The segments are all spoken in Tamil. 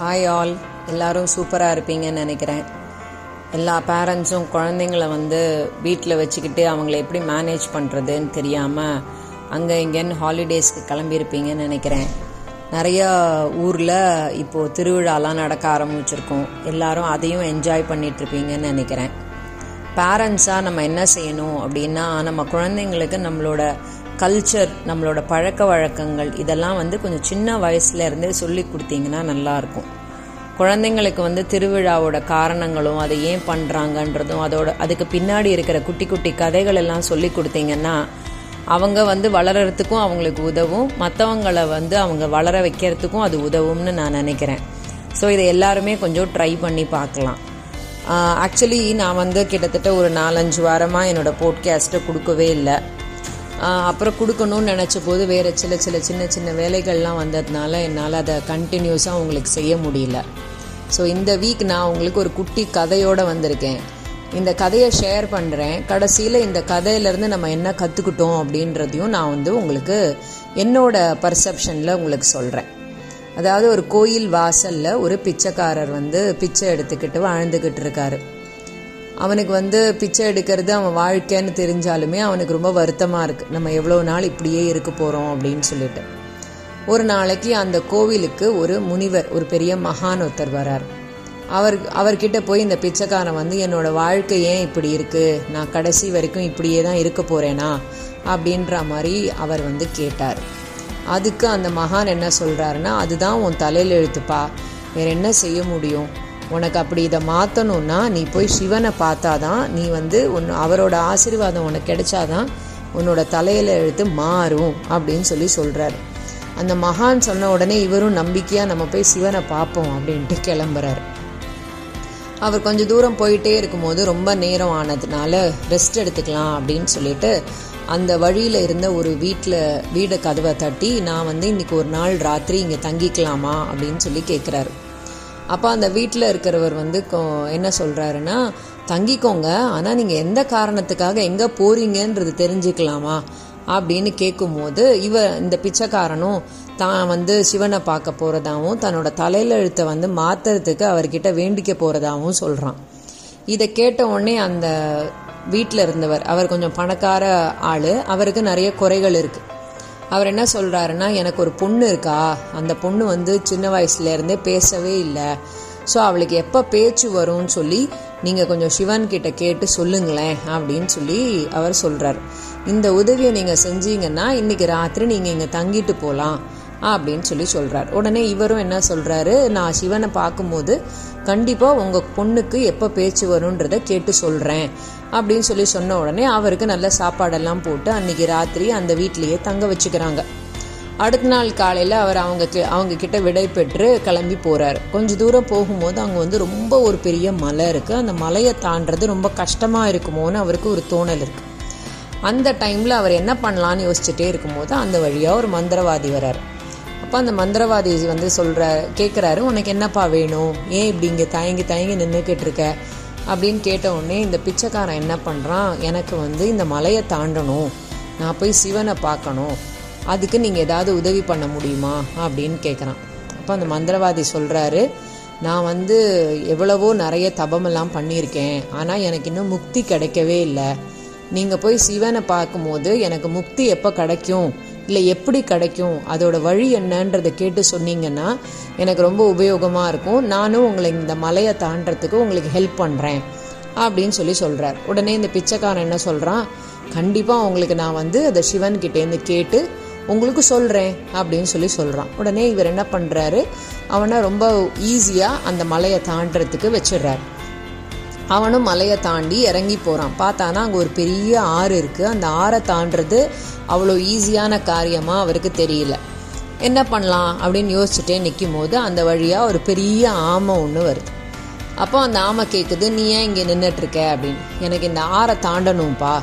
ஹாய் ஆல் எல்லாரும் சூப்பராக இருப்பீங்கன்னு நினைக்கிறேன். எல்லா பேரண்ட்ஸும் குழந்தைங்கள வந்து வீட்டில் வச்சுக்கிட்டு அவங்கள எப்படி மேனேஜ் பண்ணுறதுன்னு தெரியாமல் அங்கே இங்கேன்னு ஹாலிடேஸ்க்கு கிளம்பியிருப்பீங்கன்னு நினைக்கிறேன். நிறையா ஊரில் இப்போது திருவிழாலாம் நடக்க ஆரம்பிச்சிருக்கோம். எல்லாரும் அதையும் என்ஜாய் பண்ணிட்டுருப்பீங்கன்னு நினைக்கிறேன். பேரண்ட்ஸாக நம்ம என்ன செய்யணும் அப்படின்னா நம்ம குழந்தைங்களுக்கு நம்மளோட கல்ச்சர் நம்மளோட பழக்க வழக்கங்கள் இதெல்லாம் வந்து கொஞ்சம் சின்ன வயசுல இருந்தே சொல்லி கொடுத்தீங்கன்னா நல்லாயிருக்கும் குழந்தைங்களுக்கு வந்து திருவிழாவோட காரணங்களும் அதை ஏன் பண்ணுறாங்கன்றதும் அதோட அதுக்கு பின்னாடி இருக்கிற குட்டி குட்டி கதைகள் எல்லாம் சொல்லி கொடுத்தீங்கன்னா அவங்க வந்து வளர்கிறதுக்கும் அவங்களுக்கு உதவும். மற்றவங்களை வந்து அவங்க வளர வைக்கிறதுக்கும் அது உதவும்னு நான் நினைக்கிறேன். ஸோ இதை எல்லாருமே கொஞ்சம் ட்ரை பண்ணி பார்க்கலாம். ஆக்சுவலி நான் வந்து கிட்டத்தட்ட ஒரு நாலஞ்சு வாரமாக என்னோட போட்காஸ்ட்டை கொடுக்கவே இல்லை. அப்புறம் கொடுக்கணும்னு நினச்ச போது வேறு சில சில சின்ன சின்ன வேலைகள்லாம் வந்ததுனால என்னால் அதை கண்டினியூஸாக உங்களுக்கு செய்ய முடியல. ஸோ இந்த வீக் நான் உங்களுக்கு ஒரு குட்டி கதையோடு வந்திருக்கேன். இந்த கதையை ஷேர் பண்ணுறேன் கடைசியில் இந்த கதையிலேருந்து நம்ம என்ன கற்றுக்கிட்டோம் அப்படின்றதையும் நான் வந்து உங்களுக்கு என்னோட பர்செப்ஷனில் உங்களுக்கு சொல்கிறேன் அதாவது ஒரு கோயில் வாசலில் ஒரு பிச்சைக்காரர் வந்து பிச்சை எடுத்துக்கிட்டு வாழ்ந்துக்கிட்டு இருக்காரு. அவனுக்கு வந்து பிச்சை எடுக்கிறது அவன் வாழ்க்கைன்னு தெரிஞ்சாலுமே அவனுக்கு ரொம்ப வருத்தமாக இருக்குது நம்ம எவ்வளோ நாள் இப்படியே இருக்க போகிறோம் அப்படின்னு சொல்லிட்டு. ஒரு நாளைக்கு அந்த கோவிலுக்கு ஒரு முனிவர் ஒரு பெரிய மகான் ஒருத்தர் வரார். அவர் அவர்கிட்ட போய் இந்த பிச்சைக்காரன் வந்து என்னோட வாழ்க்கை ஏன் இப்படி இருக்குது நான் கடைசி வரைக்கும் இப்படியே தான் இருக்க போகிறேனா அப்படின்ற மாதிரி அவர் வந்து கேட்டார். அதுக்கு அந்த மகான் என்ன சொல்கிறாருன்னா அதுதான் உன் தலையில் எழுத்துப்பா. வேற என்ன செய்ய முடியும்? உனக்கு அப்படி இதை மாற்றணும்னா நீ போய் சிவனை பார்த்தாதான் நீ வந்து உன் அவரோட ஆசீர்வாதம் உனக்கு கிடைச்சாதான் உன்னோட தலையில் எழுத்து மாறும் அப்படின்னு சொல்லி சொல்கிறாரு அந்த மகான் சொன்ன உடனே இவரும் நம்பிக்கையாக நம்ம போய் சிவனை பார்ப்போம் அப்படின்ட்டு கிளம்புறாரு. அவர் கொஞ்சம் தூரம் போயிட்டே இருக்கும்போது ரொம்ப நேரம் ஆனதுனால ரெஸ்ட் எடுத்துக்கலாம் அப்படின்னு சொல்லிட்டு அந்த வழியில் இருந்த ஒரு வீட்டில் வீடு கதவை தட்டி நான் வந்து இன்னைக்கு ஒரு நாள் ராத்திரி இங்கே தங்கிக்கலாமா? அப்படின்னு சொல்லி கேட்குறாரு அப்போ அந்த வீட்டில் இருக்கிறவர் வந்து என்ன சொல்கிறாருன்னா தங்கிக்கோங்க ஆனால் நீங்கள் எந்த காரணத்துக்காக எங்கே போறீங்கன்றது தெரிஞ்சுக்கலாமா? அப்படின்னு கேட்கும்போது இவ இந்த பிச்சைக்காரனும் தான் வந்து சிவனை பார்க்க போகிறதாவும் தன்னோட தலையில எழுத்தை வந்து மாற்றுறதுக்கு அவர்கிட்ட வேண்டிக்க போகிறதாவும் சொல்கிறான் இதை கேட்ட உடனே அந்த வீட்டில் இருந்தவர் அவர் கொஞ்சம் பணக்கார ஆள் அவருக்கு நிறைய குறைகள் இருக்குது அவர் என்ன சொல்கிறாருன்னா எனக்கு ஒரு பொண்ணு இருக்கா? அந்த பொண்ணு வந்து சின்ன வயசுலேருந்தே பேசவே இல்லை. ஸோ அவளுக்கு எப்போ பேச்சு வரும்னு சொல்லி நீங்கள் கொஞ்சம் சிவன் கிட்ட கேட்டு சொல்லுங்களேன் அப்படின்னு சொல்லி அவர் சொல்கிறார் இந்த உதவியை நீங்கள் செஞ்சீங்கன்னா இன்னைக்கு ராத்திரி நீங்கள் இங்கே தங்கிட்டு போகலாம் அப்படின்னு சொல்லி சொல்கிறார் உடனே இவரும் என்ன சொல்கிறாரு நான் சிவனை பார்க்கும்போது கண்டிப்பாக உங்கள் பொண்ணுக்கு எப்போ பேச்சு வரும்ன்றத கேட்டு சொல்கிறேன் அப்படின்னு சொல்லி சொன்ன உடனே அவருக்கு நல்ல சாப்பாடெல்லாம் போட்டு அன்னைக்கு ராத்திரி அந்த வீட்லேயே தங்க வச்சுக்கிறாங்க. அடுத்த நாள் காலையில் அவர் அவங்க அவங்க கிட்ட விடை பெற்று கிளம்பி போகிறார் கொஞ்ச தூரம் போகும்போது அங்கே வந்து ரொம்ப ஒரு பெரிய மலை இருக்குது அந்த மலையை தாண்டது ரொம்ப கஷ்டமாக இருக்குமோன்னு அவருக்கு ஒரு தோணல் இருக்குது அந்த டைமில் அவர் என்ன பண்ணலான்னு யோசிச்சுட்டே இருக்கும்போது அந்த வழியாக ஒரு மந்திரவாதி வரார். அப்போ அந்த மந்திரவாதி வந்து சொல்கிற கேட்குறாரு உனக்கு என்னப்பா வேணும்? ஏன் இப்படி இங்கே தயங்கி தயங்கி நின்றுக்கிட்டு இருக்க? அப்படின்னு கேட்ட உடனே இந்த பிச்சைக்காரன் என்ன பண்ணுறான் எனக்கு வந்து இந்த மலையை தாண்டணும். நான் போய் சிவனை பார்க்கணும். அதுக்கு நீங்கள் ஏதாவது உதவி பண்ண முடியுமா? அப்படின்னு கேட்குறான் அப்போ அந்த மந்திரவாதி சொல்கிறாரு நான் வந்து எவ்வளவோ நிறைய தபமெல்லாம் பண்ணியிருக்கேன். ஆனால் எனக்கு இன்னும் முக்தி கிடைக்கவே இல்லை. நீங்கள் போய் சிவனை பார்க்கும்போது எனக்கு முக்தி எப்போ கிடைக்கும்? இல்லை எப்படி கிடைக்கும் அதோட வழி என்னன்றதை கேட்டு சொன்னீங்கன்னா எனக்கு ரொம்ப உபயோகமாக இருக்கும். நானும் உங்களை இந்த மலையை தாண்டறதுக்கு உங்களுக்கு ஹெல்ப் பண்ணுறேன் அப்படின்னு சொல்லி சொல்கிறார் உடனே இந்த பிச்சைக்காரன் என்ன சொல்கிறான் கண்டிப்பாக உங்களுக்கு நான் வந்து அதை சிவன் கிட்டேருந்து கேட்டு உங்களுக்கு சொல்கிறேன் அப்படின்னு சொல்லி சொல்கிறான் உடனே இவர் என்ன பண்ணுறாரு அவனை ரொம்ப ஈஸியாக அந்த மலையை தாண்டறதுக்கு வச்சிடுறாரு. அவனும் மலையை தாண்டி இறங்கி போகிறான் பார்த்தானா அங்கே ஒரு பெரிய ஆறு இருக்குது அந்த ஆறை தாண்டுறது அவ்வளோ ஈஸியான காரியமாக அவருக்கு தெரியல. என்ன பண்ணலாம்? அப்படின்னு யோசிச்சுட்டே நிற்கும் போது அந்த வழியாக ஒரு பெரிய ஆமை ஒன்று வருது. அப்போ அந்த ஆமை கேட்குது நீ ஏன் இங்கே நின்றுட்டுருக்க அப்படின்னு. எனக்கு இந்த ஆறை தாண்டணும்ப்பா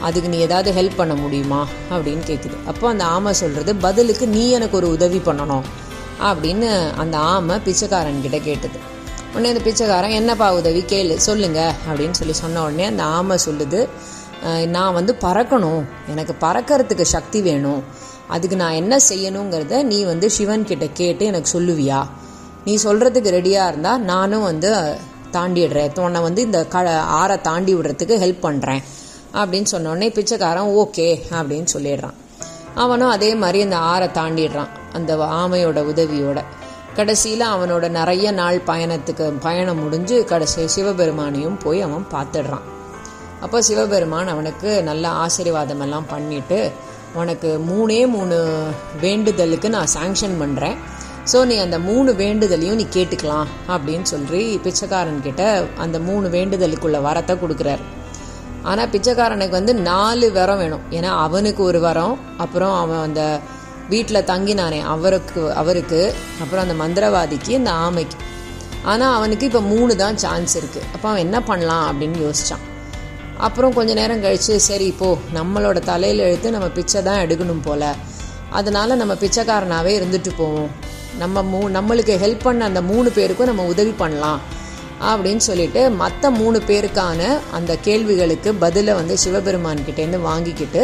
அதுக்கு நீ ஏதாவது ஹெல்ப் பண்ண முடியுமா? அப்படின்னு கேட்குது அப்போ அந்த ஆமை சொல்கிறது பதிலுக்கு நீ எனக்கு ஒரு உதவி பண்ணணும். அப்படின்னு அந்த ஆமை பிச்சைக்காரன்கிட்ட கேட்டது. உடனே அந்த பிச்சைக்காரன் என்னப்பா உதவி? கேளு சொல்லுங்க. அப்படின்னு சொல்லி சொன்ன உடனே அந்த ஆமை சொல்லுது நான் வந்து பறக்கணும். எனக்கு பறக்கிறதுக்கு சக்தி வேணும். அதுக்கு நான் என்ன செய்யணுங்கிறத நீ வந்து சிவன் கிட்ட கேட்டு எனக்கு சொல்லுவியா? நீ சொல்கிறதுக்கு ரெடியாக இருந்தால் நானும் வந்து தாண்டிடுறேன். உன்னை வந்து இந்த க ஆறை தாண்டி விடுறதுக்கு ஹெல்ப் பண்ணுறேன் அப்படின்னு சொன்னோடனே பிச்சைக்காரன் ஓகே அப்படின்னு சொல்லிடுறான். அவனும் அதே மாதிரி அந்த ஆறை தாண்டிடுறான் அந்த ஆமையோட உதவியோட. கடைசியில் அவனோட நிறைய நாள் பயணத்துக்கு பயணம் முடிஞ்சு கடைசி சிவபெருமானையும் போய் அவன் பார்த்துடுறான். அப்போ சிவபெருமான் அவனுக்கு நல்ல ஆசீர்வாதம் எல்லாம் பண்ணிட்டு உனக்கு மூணே மூணு வேண்டுதலுக்கு நான் சாங்ஷன் பண்ணுறேன் ஸோ நீ அந்த மூணு வேண்டுதலையும் நீ கேட்டுக்கலாம் அப்படின்னு சொல்லி பிச்சைக்காரன் கிட்ட அந்த மூணு வேண்டுதலுக்குள்ள வரத்தை கொடுக்குறாரு. ஆனால் பிச்சைக்காரனுக்கு வந்து நாலு வரம் வேணும். ஏன்னா அவனுக்கு ஒரு வரம் அப்புறம் அவன் அந்த வீட்டில் தங்கினானே அவருக்கு அவருக்கு அப்புறம் அந்த மந்திரவாதிக்கு இந்த ஆமைக்கு. ஆனால் அவனுக்கு இப்போ மூணு தான் சான்ஸ் இருக்குது அப்போ அவன் என்ன பண்ணலாம் அப்படின்னு யோசிச்சான். அப்புறம் கொஞ்ச நேரம் கழித்து சரி இப்போ நம்மளோட தலையில் எழுத்து நம்ம பிச்சை தான் எடுக்கணும் போல. அதனால நம்ம பிச்சைக்காரனாகவே இருந்துட்டு போவோம். நம்ம மூ நம்மளுக்கு ஹெல்ப் பண்ண அந்த மூணு பேருக்கும் நம்ம உதவி பண்ணலாம் அப்படின்னு சொல்லிட்டு மற்ற மூணு பேருக்கான அந்த கேள்விகளுக்கு பதிலை வந்து சிவபெருமான் கிட்டேருந்து வாங்கிக்கிட்டு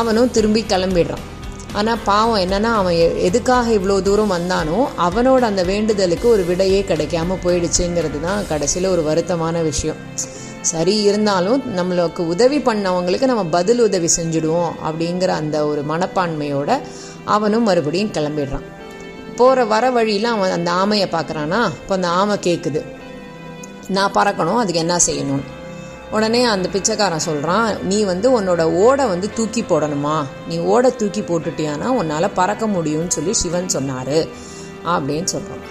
அவனும் திரும்பி கிளம்பிடுறான். ஆனால் பாவம் என்னன்னா அவன் எ- எதுக்காக இவ்வளோ தூரம் வந்தானோ அவனோட அந்த வேண்டுதலுக்கு ஒரு விடையே கிடைக்காம போயிடுச்சுங்கிறது தான் கடைசியில் ஒரு வருத்தமான விஷயம். சரி இருந்தாலும் நம்மளுக்கு உதவி பண்ணவங்களுக்கு நம்ம பதில் உதவி செஞ்சுடுவோம் அப்படிங்கிற அந்த ஒரு மனப்பான்மையோட அவனும் மறுபடியும் கிளம்பிடுறான். போகிற வர வழியில் அவன் அந்த ஆமையை பார்க்குறானா? இப்போ அந்த ஆமை கேட்குது நான் பறக்கணும் அதுக்கு என்ன செய்யணும்னு. உடனே அந்த பிச்சைக்காரன் சொல்கிறான் நீ வந்து உன்னோட ஓடை வந்து தூக்கி போடணுமா? நீ ஓடை தூக்கி போட்டுட்டியானா? உன்னால் பறக்க முடியும்னு சொல்லி சிவன் சொன்னார். அப்படின்னு சொல்கிறான்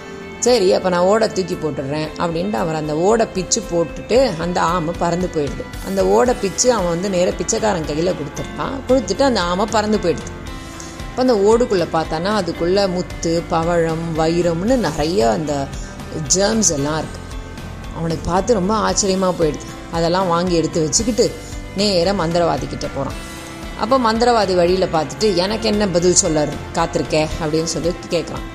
சரி அப்போ நான் ஓடை தூக்கி போட்டுடுறேன். அப்படின்ட்டு அவர் அந்த ஓடை பிச்சு போட்டுட்டு அந்த ஆமை பறந்து போயிடுது. அந்த ஓடை பிச்சு அவன் வந்து நேராக பிச்சைக்காரன் கையில் கொடுத்துட்டான் கொடுத்துட்டு அந்த ஆமை பறந்து போயிடுது. இப்போ அந்த ஓடுக்குள்ளே பார்த்தானா அதுக்குள்ளே முத்து பவழம் வைரம்னு நிறைய அந்த ஜேர்ம்ஸ் எல்லாம் இருக்குது அவனுக்கு பார்த்து ரொம்ப ஆச்சரியமாக போயிடுது. அதெல்லாம் வாங்கி எடுத்து வச்சுக்கிட்டு நேராக மந்திரவாதி கிட்ட போகிறான் அப்போ மந்திரவாதி வழியில் பார்த்துட்டு எனக்கு என்ன பதில் சொல்ல காத்திருக்கே? அப்படின்னு சொல்லி கேட்குறான்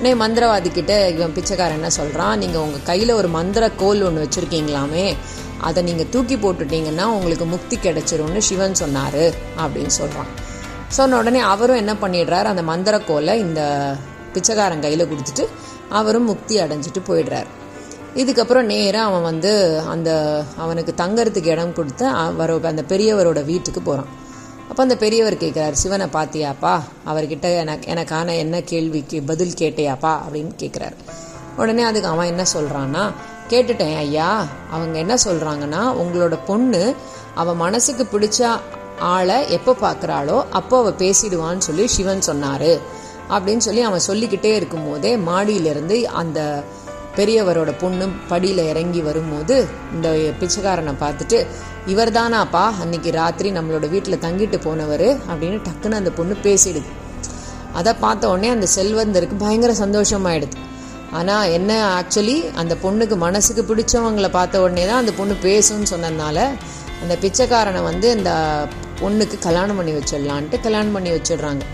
உடனே மந்திரவாதி கிட்ட இவன் பிச்சைக்காரன் என்ன சொல்கிறான் நீங்கள் உங்கள் கையில் ஒரு மந்திர கோல் ஒன்று வச்சுருக்கீங்களாமே அதை நீங்கள் தூக்கி போட்டுட்டீங்கன்னா உங்களுக்கு முக்தி கிடைச்சிரும்னு சிவன் சொன்னார் அப்படின்னு சொல்கிறான் சொன்ன உடனே அவரும் என்ன பண்ணிடுறாரு அந்த மந்திரக்கோலை இந்த பிச்சைக்காரன் கையில் கொடுத்துட்டு அவரும் முக்தி அடைஞ்சிட்டு போயிடுறாரு. இதுக்கப்புறம் நேராக அவன் வந்து அந்த அவனுக்கு தங்கறதுக்கு இடம் கொடுத்து அவர் அந்த பெரியவரோட வீட்டுக்கு போகிறான் அப்போ அந்த பெரியவர் கேட்குறாரு சிவனை பார்த்தியாப்பா அவர்கிட்ட எனக்கு எனக்கான என்ன கேள்விக்கு பதில் கேட்டியாப்பா? அப்படின்னு கேட்குறாரு உடனே அதுக்கு அவன் என்ன சொல்கிறான்னா கேட்டுட்டேன் ஐயா. அவங்க என்ன சொல்கிறாங்கன்னா உங்களோட பொண்ணு அவன் மனசுக்கு பிடிச்ச ஆளை எப்போ பார்க்குறாளோ அப்போ அவள் பேசிடுவான்னு சொல்லி சிவன் சொன்னார். அப்படின்னு சொல்லி அவன் சொல்லிக்கிட்டே இருக்கும்போதே மாடியிலிருந்து அந்த பெரியவரோட பொண்ணு படியில் இறங்கி வரும்போது இந்த பிச்சைக்காரனை பார்த்துட்டு இவர் தானாப்பா அன்னைக்கு ராத்திரி நம்மளோட வீட்டில் தங்கிட்டு போனவர் அப்படின்னு டக்குன்னு அந்த பொண்ணு பேசிடுது. அதை பார்த்த உடனே அந்த செல்வந்தருக்கு பயங்கர சந்தோஷமாயிடுது. ஆனால் என்ன ஆக்சுவலி அந்த பொண்ணுக்கு மனசுக்கு பிடிச்சவங்களை பார்த்த உடனே தான் அந்த பொண்ணு பேசும்னு சொன்னதுனால அந்த பிச்சைக்காரனை வந்து இந்த பொண்ணுக்கு கல்யாணம் பண்ணி வச்சிடலான்ட்டு கல்யாணம் பண்ணி வச்சிடுறாங்க.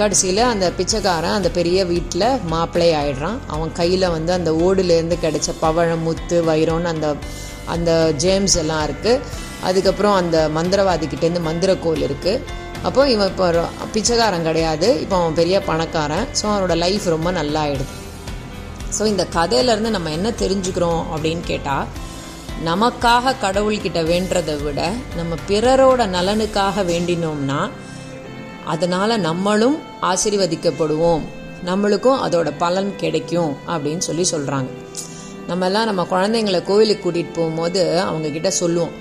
கடைசியில் அந்த பிச்சைக்காரன் அந்த பெரிய வீட்டில் மாப்பிள்ளை ஆயிடுறான். அவன் கையில் வந்து அந்த ஓடுலேருந்து கிடைச்ச பவழம் முத்து வைரோன்னு அந்த அந்த ஜேம்ஸ் எல்லாம் இருக்குது அதுக்கப்புறம் அந்த மந்திரவாதிக்கிட்டேருந்து மந்திரக்கோல் இருக்குது அப்போ இவன் இப்போ பிச்சைக்காரன் கிடையாது. இப்போ அவன் பெரிய பணக்காரன். ஸோ அவனோட லைஃப் ரொம்ப நல்லா ஆயிடுது ஸோ இந்த கதையிலேருந்து நம்ம என்ன தெரிஞ்சுக்கிறோம் அப்படின்னு கேட்டால் நமக்காக கடவுள்கிட்ட வேண்டுறதை விட நம்ம பிறரோட நலனுக்காக வேண்டினோம்னா அதனால நம்மளும் ஆசீர்வதிக்கப்படுவோம். நம்மளுக்கும் அதோட பலன் கிடைக்கும் அப்படின்னு சொல்லி சொல்கிறாங்க நம்ம எல்லாம் நம்ம குழந்தைங்களை கோவிலுக்கு கூட்டிகிட்டு போகும்போது அவங்க கிட்ட சொல்லுவோம்.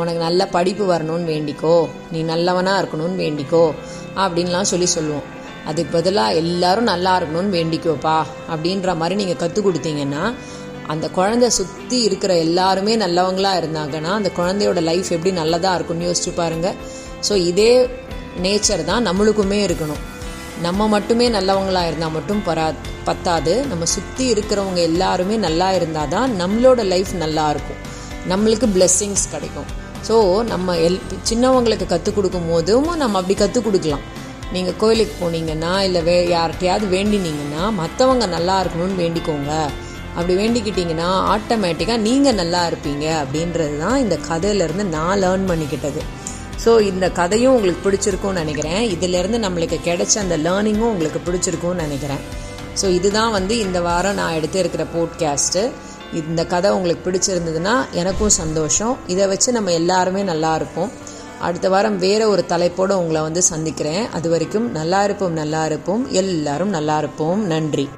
உனக்கு நல்ல படிப்பு வரணும்னு வேண்டிக்கோ. நீ நல்லவனாக இருக்கணும்னு வேண்டிக்கோ. அப்படின்லாம் சொல்லி சொல்லுவோம். அதுக்கு பதிலாக எல்லாரும் நல்லா இருக்கணும்னு வேண்டிக்கோப்பா அப்படின்ற மாதிரி நீங்கள் கற்றுக் கொடுத்தீங்கன்னா அந்த குழந்தை சுற்றி இருக்கிற எல்லாருமே நல்லவங்களா இருந்தாங்கன்னா அந்த குழந்தையோட லைஃப் எப்படி நல்லதாக இருக்கும்னு யோசிச்சு பாருங்க. ஸோ இதே நேச்சர் தான் நம்மளுக்குமே இருக்கணும். நம்ம மட்டுமே நல்லவங்களாக இருந்தால் மட்டும் பரா பத்தாது. நம்ம சுற்றி இருக்கிறவங்க எல்லாருமே நல்லா இருந்தால் தான் நம்மளோட லைஃப் நல்லா இருக்கும். நம்மளுக்கு பிளெஸ்ஸிங்ஸ் கிடைக்கும். ஸோ நம்ம எல் சின்னவங்களுக்கு கற்றுக் கொடுக்கும் போதும் நம்ம அப்படி கற்றுக் கொடுக்கலாம். நீங்கள் கோயிலுக்கு போனீங்கன்னா இல்லை வே யார்கிட்டையாவது வேண்டினீங்கன்னா மற்றவங்க நல்லா இருக்கணும்னு வேண்டிக்கோங்க. அப்படி வேண்டிக்கிட்டீங்கன்னா ஆட்டோமேட்டிக்காக நீங்கள் நல்லா இருப்பீங்க அப்படின்றது தான் இந்த கதையிலேருந்து நான் லேர்ன் பண்ணிக்கிட்டது. ஸோ இந்த கதையும் உங்களுக்கு பிடிச்சிருக்கும்னு நினைக்கிறேன். இதிலேருந்து நம்மளுக்கு கிடைச்ச அந்த லேர்னிங்கும் உங்களுக்கு பிடிச்சிருக்கும்னு நினைக்கிறேன். ஸோ இதுதான் வந்து இந்த வாரம் நான் எடுத்து இருக்கிற போட்காஸ்ட்டு இந்த கதை உங்களுக்கு பிடிச்சிருந்ததுன்னா எனக்கும் சந்தோஷம். இதை வச்சு நம்ம எல்லாருமே நல்லா இருப்போம். அடுத்த வாரம் வேற ஒரு தலைப்போடு உங்களை வந்து சந்திக்கிறேன். அது வரைக்கும் நல்லா இருப்போம் நல்லா இருப்போம். எல்லாரும் நல்லா இருப்போம். நன்றி.